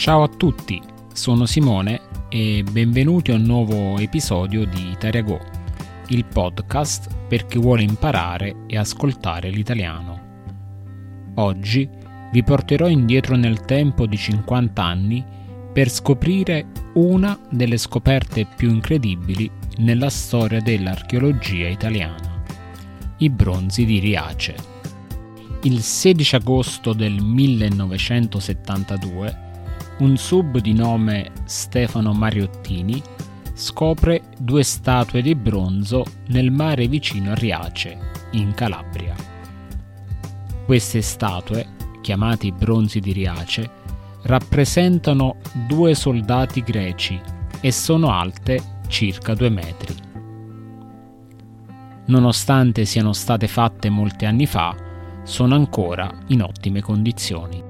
Ciao a tutti, sono Simone e benvenuti a un nuovo episodio di Italia Go, il podcast per chi vuole imparare e ascoltare l'italiano. Oggi vi porterò indietro nel tempo di 50 anni per scoprire una delle scoperte più incredibili nella storia dell'archeologia italiana, i bronzi di Riace. Il 16 agosto del 1972 un sub di nome Stefano Mariottini scopre due statue di bronzo nel mare vicino a Riace, in Calabria. Queste statue, chiamate bronzi di Riace, rappresentano due soldati greci e sono alte circa due metri. Nonostante siano state fatte molti anni fa, sono ancora in ottime condizioni.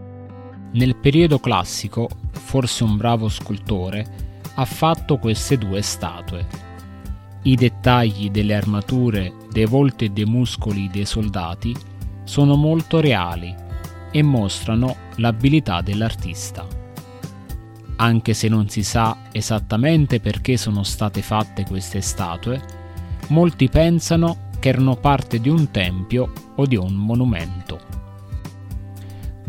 Nel periodo classico, forse un bravo scultore, ha fatto queste due statue. I dettagli delle armature, dei volti e dei muscoli dei soldati sono molto reali e mostrano l'abilità dell'artista. Anche se non si sa esattamente perché sono state fatte queste statue, molti pensano che erano parte di un tempio o di un monumento.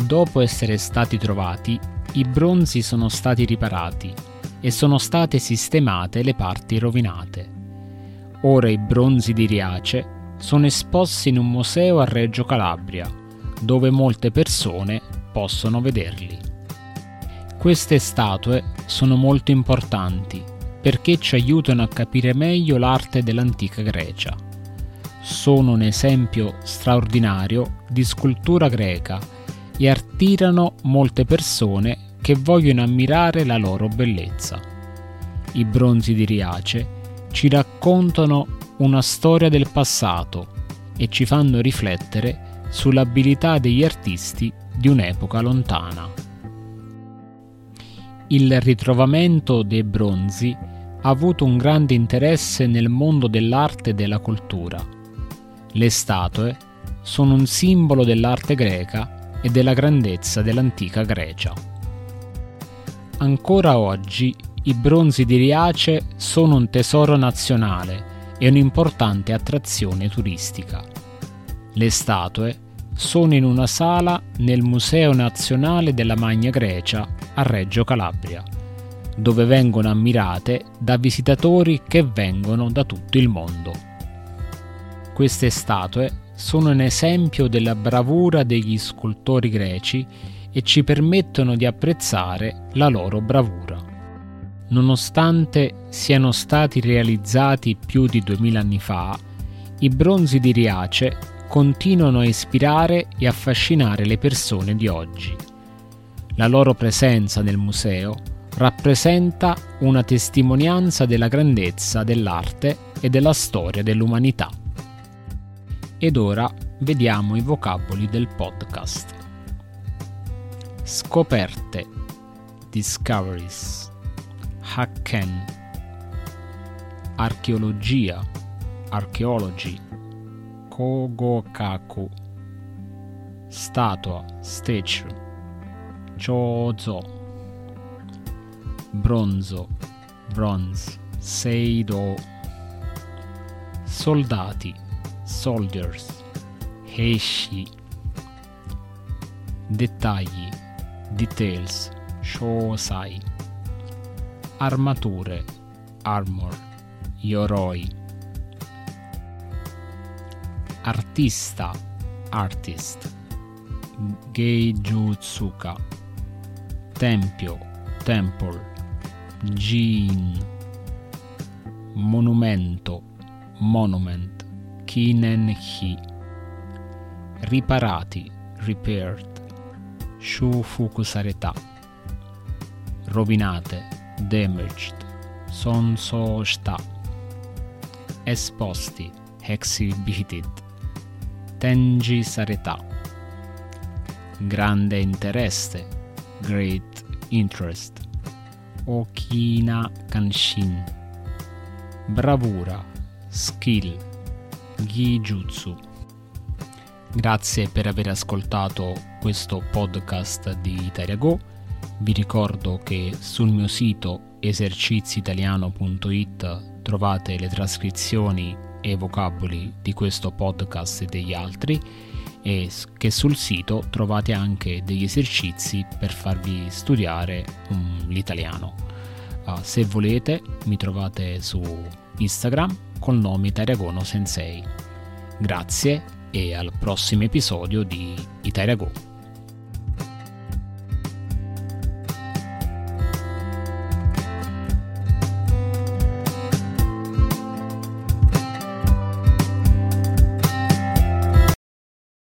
Dopo essere stati trovati, i bronzi sono stati riparati e sono state sistemate le parti rovinate. Ora i bronzi di Riace sono esposti in un museo a Reggio Calabria, dove molte persone possono vederli. Queste statue sono molto importanti perché ci aiutano a capire meglio l'arte dell'antica Grecia. Sono un esempio straordinario di scultura greca e attirano molte persone che vogliono ammirare la loro bellezza. I bronzi di Riace ci raccontano una storia del passato e ci fanno riflettere sull'abilità degli artisti di un'epoca lontana. Il ritrovamento dei bronzi ha avuto un grande interesse nel mondo dell'arte e della cultura. Le statue sono un simbolo dell'arte greca e della grandezza dell'antica Grecia. Ancora oggi i bronzi di Riace sono un tesoro nazionale e un'importante attrazione turistica. Le statue sono in una sala nel Museo Nazionale della Magna Grecia a Reggio Calabria, dove vengono ammirate da visitatori che vengono da tutto il mondo. Queste statue sono un esempio della bravura degli scultori greci e ci permettono di apprezzare la loro bravura. Nonostante siano stati realizzati più di duemila anni fa, i bronzi di Riace continuano a ispirare e affascinare le persone di oggi. La loro presenza nel museo rappresenta una testimonianza della grandezza dell'arte e della storia dell'umanità. Ed ora vediamo i vocaboli del podcast. Scoperte, discoveries, hacken, archeologia, archeology, kogokaku, statua, statue, chozo, bronzo, bronze, seido, soldati, soldiers, heishi, dettagli, details, shosai, armature, armor, yoroi, artista, artist, geijutsuka, tempio, temple, jin, monumento, monument, Kinen-hi riparati repaired. Shufuku sareta rovinate damaged. Sonso shita. Esposti exhibited. Tenji sareta. Grande interesse great interest. Okina kanshin. Bravura skill Gijutsu. Grazie per aver ascoltato questo podcast di Italia Go Vi ricordo che sul mio sito eserciziitaliano.it trovate le trascrizioni e vocaboli di questo podcast e degli altri e che sul sito trovate anche degli esercizi per farvi studiare um, l'italiano. Uh, se volete mi trovate su Instagram col nome Taragono Sensei. Grazie e al prossimo episodio di Itarago.